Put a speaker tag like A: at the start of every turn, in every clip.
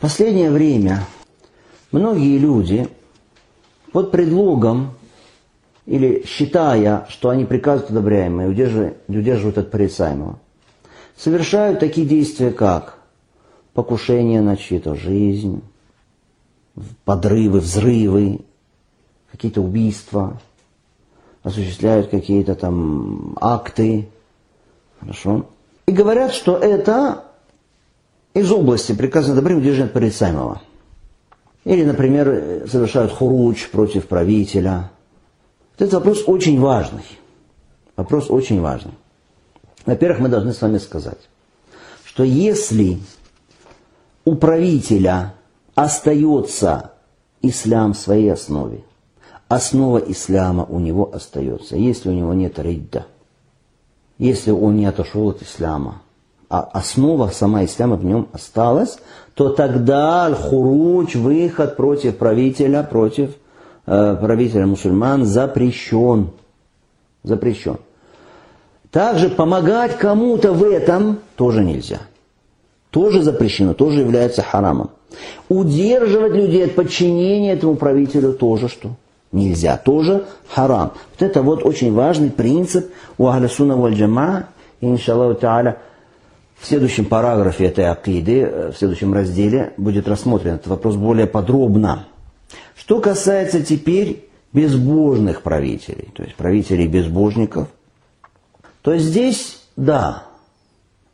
A: Последнее время многие люди под предлогом или считая, что они приказывают одобряемое, удерживают, удерживают от порицаемого, совершают такие действия, как покушение на чью-то жизнь, подрывы, взрывы, какие-то убийства, осуществляют какие-то там акты, хорошо, и говорят, что это из области приказа одобрения удерживания порицаемого. Или, например, совершают хуруч против правителя. Этот вопрос очень важный. Вопрос очень важный. Во-первых, мы должны с вами сказать, что если у правителя остается ислам в своей основе, основа ислама у него остается, если у него нет ридда, если он не отошел от ислама, а основа сама ислама в нем осталась, то тогда аль-хуруч, выход против правителя, против э, правителя мусульман запрещен. Запрещен. Также помогать кому-то в этом тоже нельзя. Тоже запрещено, тоже является харамом. Удерживать людей от подчинения этому правителю тоже что? Нельзя. Тоже харам. Вот это вот очень важный принцип у Ахлясуна валь-Джама. Иншаллаху та'аля, в следующем параграфе этой акиды, э, в следующем разделе, будет рассмотрен этот вопрос более подробно. Что касается теперь безбожных правителей, то есть правителей безбожников, то здесь, да,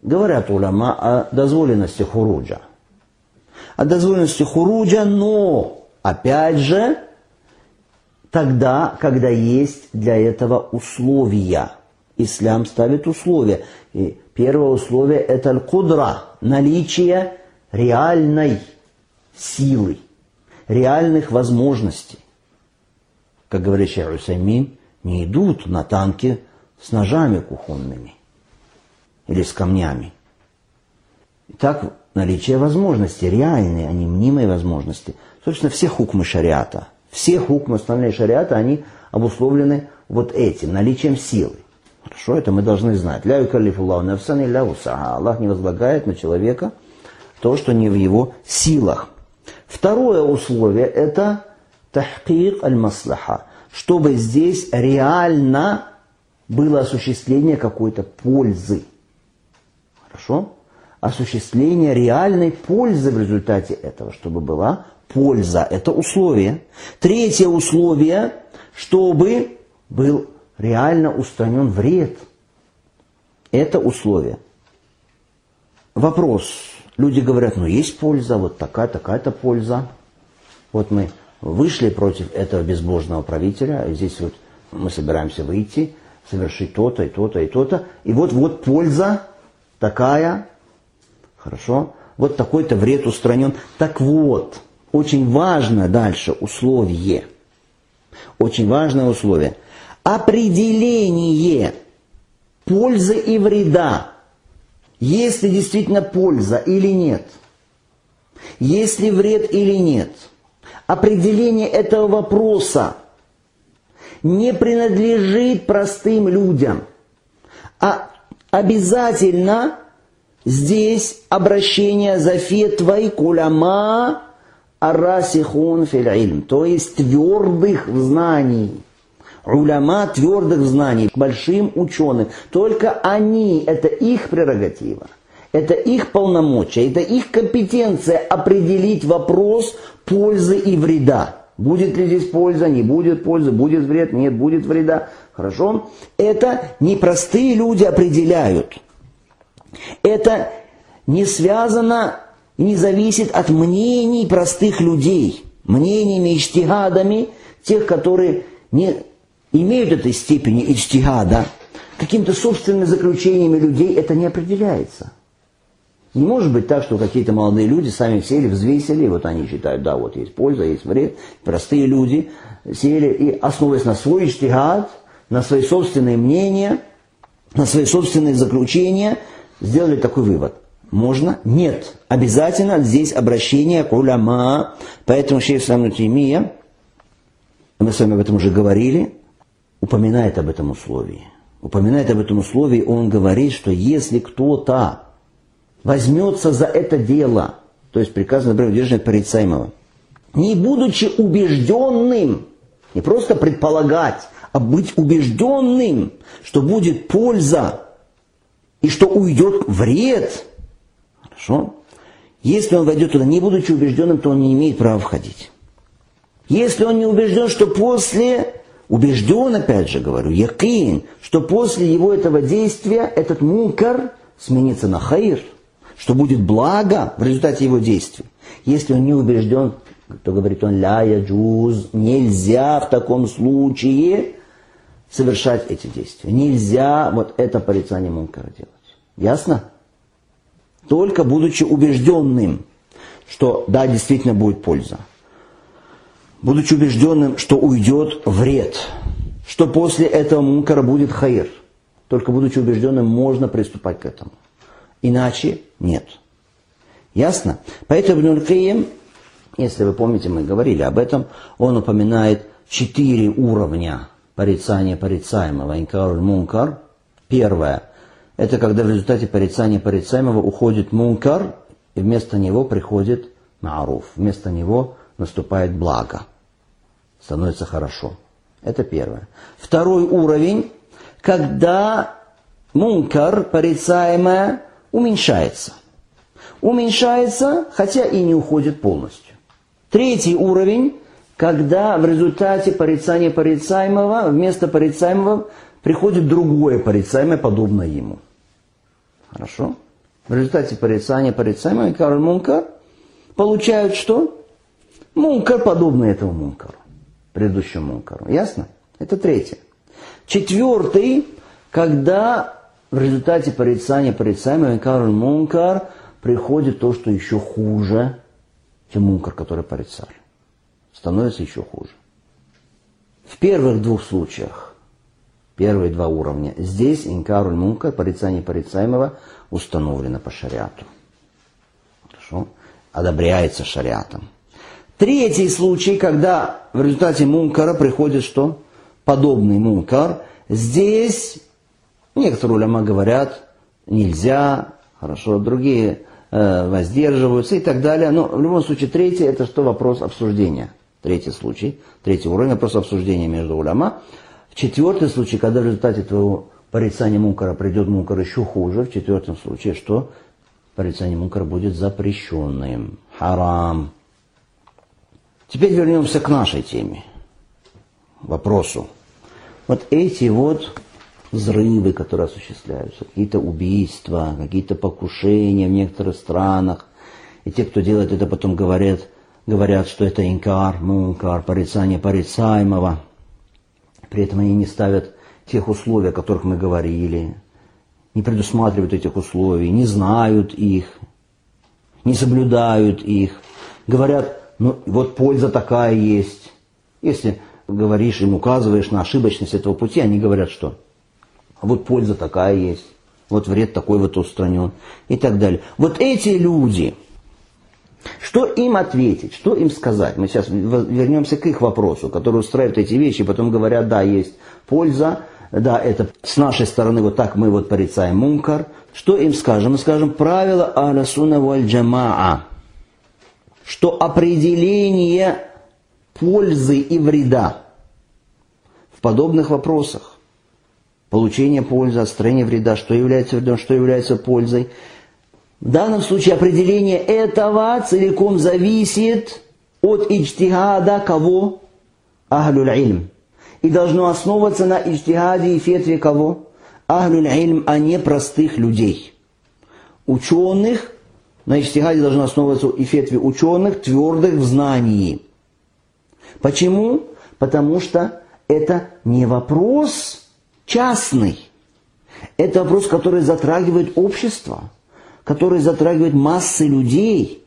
A: говорят уляма о дозволенности хуруджа. О дозволенности хуруджа, но, опять же, тогда, когда есть для этого условия. Ислам ставит условия. И первое условие – это аль-кудра, наличие реальной силы, реальных возможностей. Как говорит Шейх не идут на танки с ножами кухонными или с камнями. Итак, наличие возможностей, реальные, а не мнимые возможности. Собственно, все хукмы шариата – все хукмы установления шариата, они обусловлены вот этим, наличием силы. Хорошо, это мы должны знать. Ля юкаллифуллаху нафсан илля усаха. Аллах не возлагает на человека то, что не в его силах. Второе условие – это тахкик аль-маслаха. Чтобы здесь реально было осуществление какой-то пользы. Хорошо? Осуществление реальной пользы в результате этого, чтобы была польза. Это условие. Третье условие, чтобы был реально устранен вред. Это условие. Вопрос. Люди говорят, ну есть польза, вот такая, такая-то польза. Вот мы вышли против этого безбожного правителя, и здесь вот мы собираемся выйти, совершить то-то и то-то и то-то. И вот, вот польза такая, хорошо, вот такой-то вред устранен. Так вот, очень важно дальше условие. Очень важное условие. Определение пользы и вреда. Есть ли действительно польза или нет? Есть ли вред или нет? Определение этого вопроса не принадлежит простым людям, а обязательно здесь обращение за фетвой куляма арасихун филь то есть твердых знаний. Уляма твердых знаний, большим ученым. Только они, это их прерогатива. Это их полномочия, это их компетенция определить вопрос пользы и вреда. Будет ли здесь польза, не будет пользы, будет вред, нет, будет вреда. Хорошо? Это не простые люди определяют. Это не связано и не зависит от мнений простых людей, мнениями, иштигадами, тех, которые не имеют этой степени иштигада, какими-то собственными заключениями людей это не определяется. Не может быть так, что какие-то молодые люди сами сели, взвесили, вот они считают, да, вот есть польза, есть вред. Простые люди сели и, основываясь на свой иштигад, на свои собственные мнения, на свои собственные заключения, сделали такой вывод. Можно? Нет. Обязательно здесь обращение к уляма. Поэтому шейх Исламу Тимия, мы с вами об этом уже говорили, упоминает об этом условии. Упоминает об этом условии, он говорит, что если кто-то возьмется за это дело, то есть приказано доброе удерживать порицаемого, не будучи убежденным, не просто предполагать, а быть убежденным, что будет польза и что уйдет вред. Хорошо? Если он войдет туда, не будучи убежденным, то он не имеет права входить. Если он не убежден, что после, убежден, опять же говорю, якин, что после его этого действия этот мункар сменится на хайр, что будет благо в результате его действий. Если он не убежден, то говорит он, ля яджуз, нельзя в таком случае совершать эти действия. Нельзя вот это порицание мункара делать. Ясно? Только будучи убежденным, что да, действительно будет польза. Будучи убежденным, что уйдет вред, что после этого мункара будет хаир. Только будучи убежденным, можно приступать к этому. Иначе нет. Ясно? Поэтому Ибн если вы помните, мы говорили об этом, он упоминает четыре уровня порицания порицаемого. Инкар мункар. Первое. Это когда в результате порицания порицаемого уходит мункар, и вместо него приходит маруф. Вместо него наступает благо. Становится хорошо. Это первое. Второй уровень, когда мункар, порицаемое, уменьшается. Уменьшается, хотя и не уходит полностью. Третий уровень, когда в результате порицания порицаемого, вместо порицаемого приходит другое порицаемое, подобное ему. Хорошо? В результате порицания порицаемого Карл Мункар получают что? Мункар, подобный этому Мункару, предыдущему Мункару. Ясно? Это третье. Четвертый, когда в результате порицания порицаемого Карл Мункар приходит то, что еще хуже, чем Мункар, который порицали. Становится еще хуже. В первых двух случаях Первые два уровня. Здесь инкаруль мункар, порицание порицаемого, установлено по шариату. Хорошо? Одобряется шариатом. Третий случай, когда в результате мункара приходит что? Подобный мункар. Здесь некоторые уляма говорят, нельзя, хорошо, другие э, воздерживаются и так далее. Но в любом случае третий это что? Вопрос обсуждения. Третий случай, третий уровень, вопрос обсуждения между уляма. Четвертый случай, когда в результате твоего порицания мункара придет мункар еще хуже, в четвертом случае что? Порицание мункара будет запрещенным. Харам. Теперь вернемся к нашей теме. Вопросу. Вот эти вот взрывы, которые осуществляются, какие-то убийства, какие-то покушения в некоторых странах. И те, кто делает это, потом говорят, говорят, что это инкар, мункар, порицание порицаемого – при этом они не ставят тех условий, о которых мы говорили, не предусматривают этих условий, не знают их, не соблюдают их. Говорят, ну вот польза такая есть. Если говоришь им, указываешь на ошибочность этого пути, они говорят, что а вот польза такая есть, вот вред такой вот устранен и так далее. Вот эти люди, что им ответить, что им сказать? Мы сейчас вернемся к их вопросу, который устраивает эти вещи, потом говорят, да, есть польза, да, это с нашей стороны вот так мы вот порицаем мункар. Что им скажем? Мы скажем правило Алясуна валь джамаа, что определение пользы и вреда в подобных вопросах, получение пользы, отстранение вреда, что является вредом, что является пользой – в данном случае определение этого целиком зависит от иджтихада кого? Ахлюль ильм. И должно основываться на иджтихаде и фетве кого? Ахлюль ильм, а не простых людей. Ученых, на иджтихаде должно основываться и фетве ученых, твердых в знании. Почему? Потому что это не вопрос частный. Это вопрос, который затрагивает общество который затрагивает массы людей.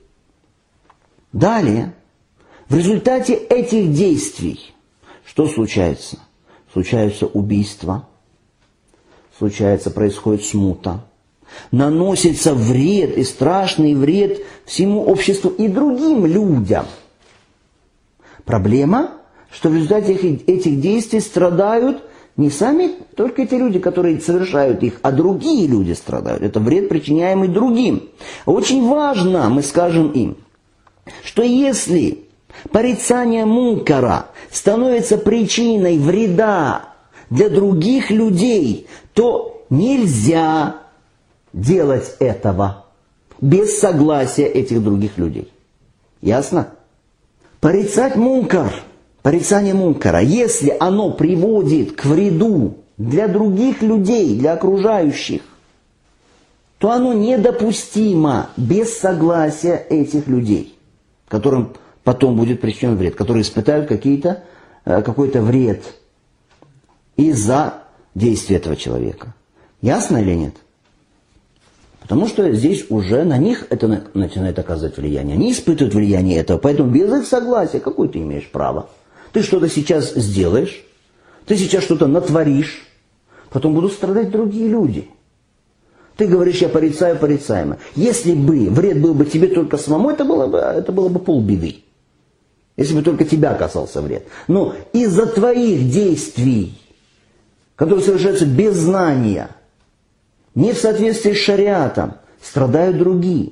A: Далее, в результате этих действий, что случается? Случаются убийства, случается, происходит смута, наносится вред и страшный вред всему обществу и другим людям. Проблема, что в результате этих действий страдают не сами только эти люди, которые совершают их, а другие люди страдают. Это вред, причиняемый другим. Очень важно, мы скажем им, что если порицание мункара становится причиной вреда для других людей, то нельзя делать этого без согласия этих других людей. Ясно? Порицать мункар, порицание мункара, если оно приводит к вреду для других людей, для окружающих, то оно недопустимо без согласия этих людей, которым потом будет причинен вред, которые испытают какие-то, э, какой-то вред из-за действия этого человека. Ясно или нет? Потому что здесь уже на них это начинает оказывать влияние. Они испытывают влияние этого, поэтому без их согласия какое ты имеешь право? Ты что-то сейчас сделаешь, ты сейчас что-то натворишь, потом будут страдать другие люди. Ты говоришь, я порицаю порицаемо. Если бы вред был бы тебе только самому, это было бы, это было бы полбеды. Если бы только тебя касался вред. Но из-за твоих действий, которые совершаются без знания – не в соответствии с шариатом, страдают другие.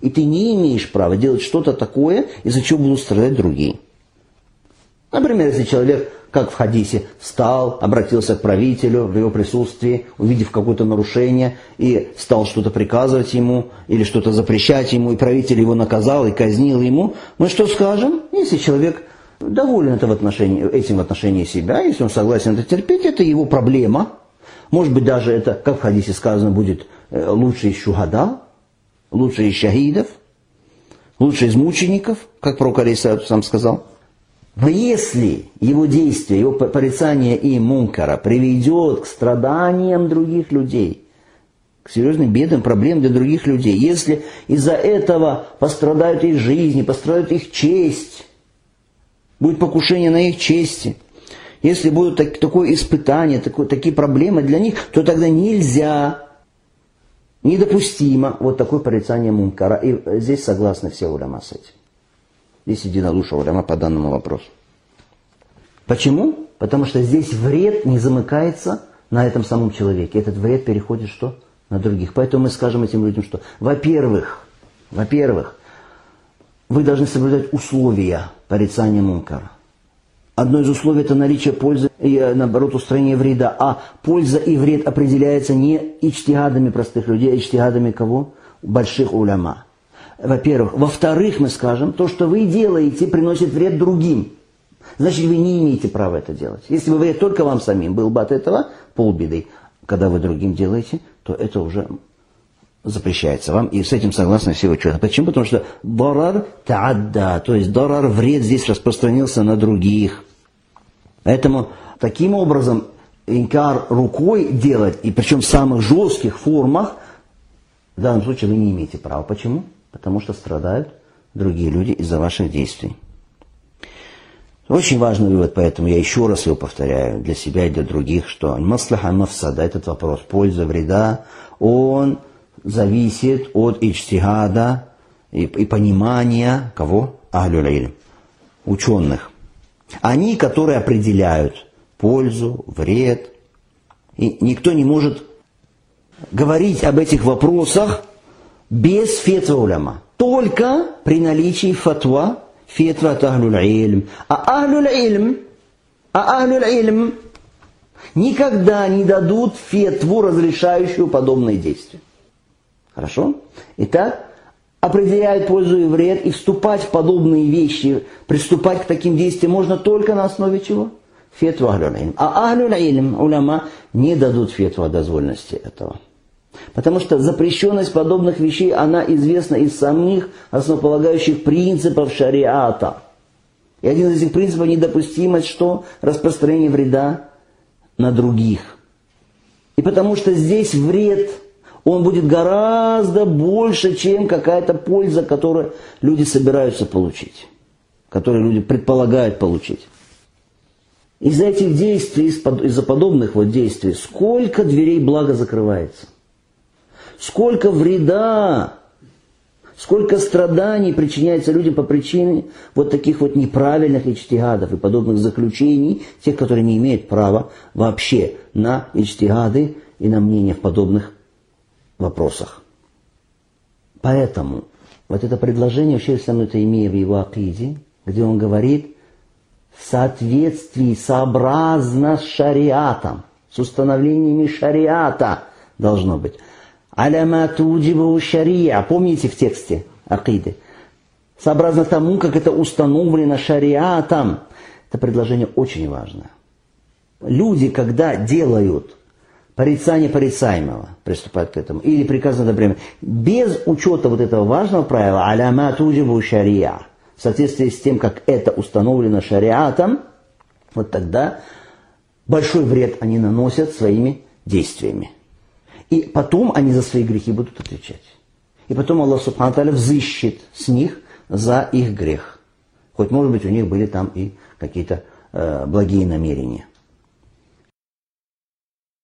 A: И ты не имеешь права делать что-то такое, из-за чего будут страдать другие. Например, если человек, как в хадисе, встал, обратился к правителю в его присутствии, увидев какое-то нарушение, и стал что-то приказывать ему, или что-то запрещать ему, и правитель его наказал и казнил ему, мы что скажем? Если человек доволен это в отношении, этим в отношении себя, если он согласен это терпеть, это его проблема – может быть, даже это, как в хадисе сказано, будет э, лучший из шухада, лучший из шахидов, лучший из мучеников, как пророк Алисаату сам сказал. Но если его действие, его порицание и мункара приведет к страданиям других людей, к серьезным бедам, проблемам для других людей, если из-за этого пострадают их жизни, пострадает их честь, будет покушение на их чести – если будут так, такое испытание, такое, такие проблемы для них, то тогда нельзя, недопустимо вот такое порицание мункара. И здесь согласны все уляма с этим. Здесь единодушие уляма по данному вопросу. Почему? Потому что здесь вред не замыкается на этом самом человеке. Этот вред переходит что? На других. Поэтому мы скажем этим людям, что, во-первых, во-первых, вы должны соблюдать условия порицания мункара. Одно из условий – это наличие пользы и, э, наоборот, устранение вреда. А польза и вред определяются не ичтигадами простых людей, а ичтигадами кого? Больших уляма. Во-первых. Во-вторых, мы скажем, то, что вы делаете, приносит вред другим. Значит, вы не имеете права это делать. Если бы вред только вам самим был бы от этого, полбеды. Когда вы другим делаете, то это уже запрещается вам, и с этим согласны все ученые. Почему? Потому что дарар таадда, то есть дарар, вред здесь распространился на других. Поэтому таким образом инкар рукой делать, и причем в самых жестких формах, в данном случае вы не имеете права. Почему? Потому что страдают другие люди из-за ваших действий. Очень важный вывод, поэтому я еще раз его повторяю для себя и для других, что маслаха мафсада, этот вопрос польза, вреда, он зависит от ичтигада и, и понимания кого? Ахлюль ученых. Они, которые определяют пользу, вред. И никто не может говорить об этих вопросах без фетва уляма. Только при наличии фатва, фетва от ахлюль. А ахлюль ильм, а ахлюль ильм никогда не дадут фетву, разрешающую подобные действия. Хорошо? Итак, определяют пользу и вред, и вступать в подобные вещи, приступать к таким действиям можно только на основе чего? Фетва ахлюль А ахлюль уляма, не дадут фетву о дозвольности этого. Потому что запрещенность подобных вещей, она известна из самих основополагающих принципов шариата. И один из этих принципов – недопустимость, что? Распространение вреда на других. И потому что здесь вред – он будет гораздо больше, чем какая-то польза, которую люди собираются получить, которую люди предполагают получить. Из-за этих действий, из-за подобных вот действий, сколько дверей блага закрывается, сколько вреда Сколько страданий причиняется людям по причине вот таких вот неправильных ичтигадов и подобных заключений, тех, которые не имеют права вообще на ичтигады и на мнения в подобных вопросах. Поэтому вот это предложение вообще Исламу Таймия в его акиде, где он говорит в соответствии, сообразно с шариатом, с установлениями шариата должно быть. Аляма туджибу шария. Помните в тексте Акиды? Сообразно тому, как это установлено шариатом. Это предложение очень важное. Люди, когда делают порицание порицаемого, приступают к этому, или приказ на доброе без учета вот этого важного правила, аляма туджибу шария, в соответствии с тем, как это установлено шариатом, вот тогда большой вред они наносят своими действиями. И потом они за свои грехи будут отвечать. И потом Аллах Субхану взыщет с них за их грех. Хоть, может быть, у них были там и какие-то э, благие намерения.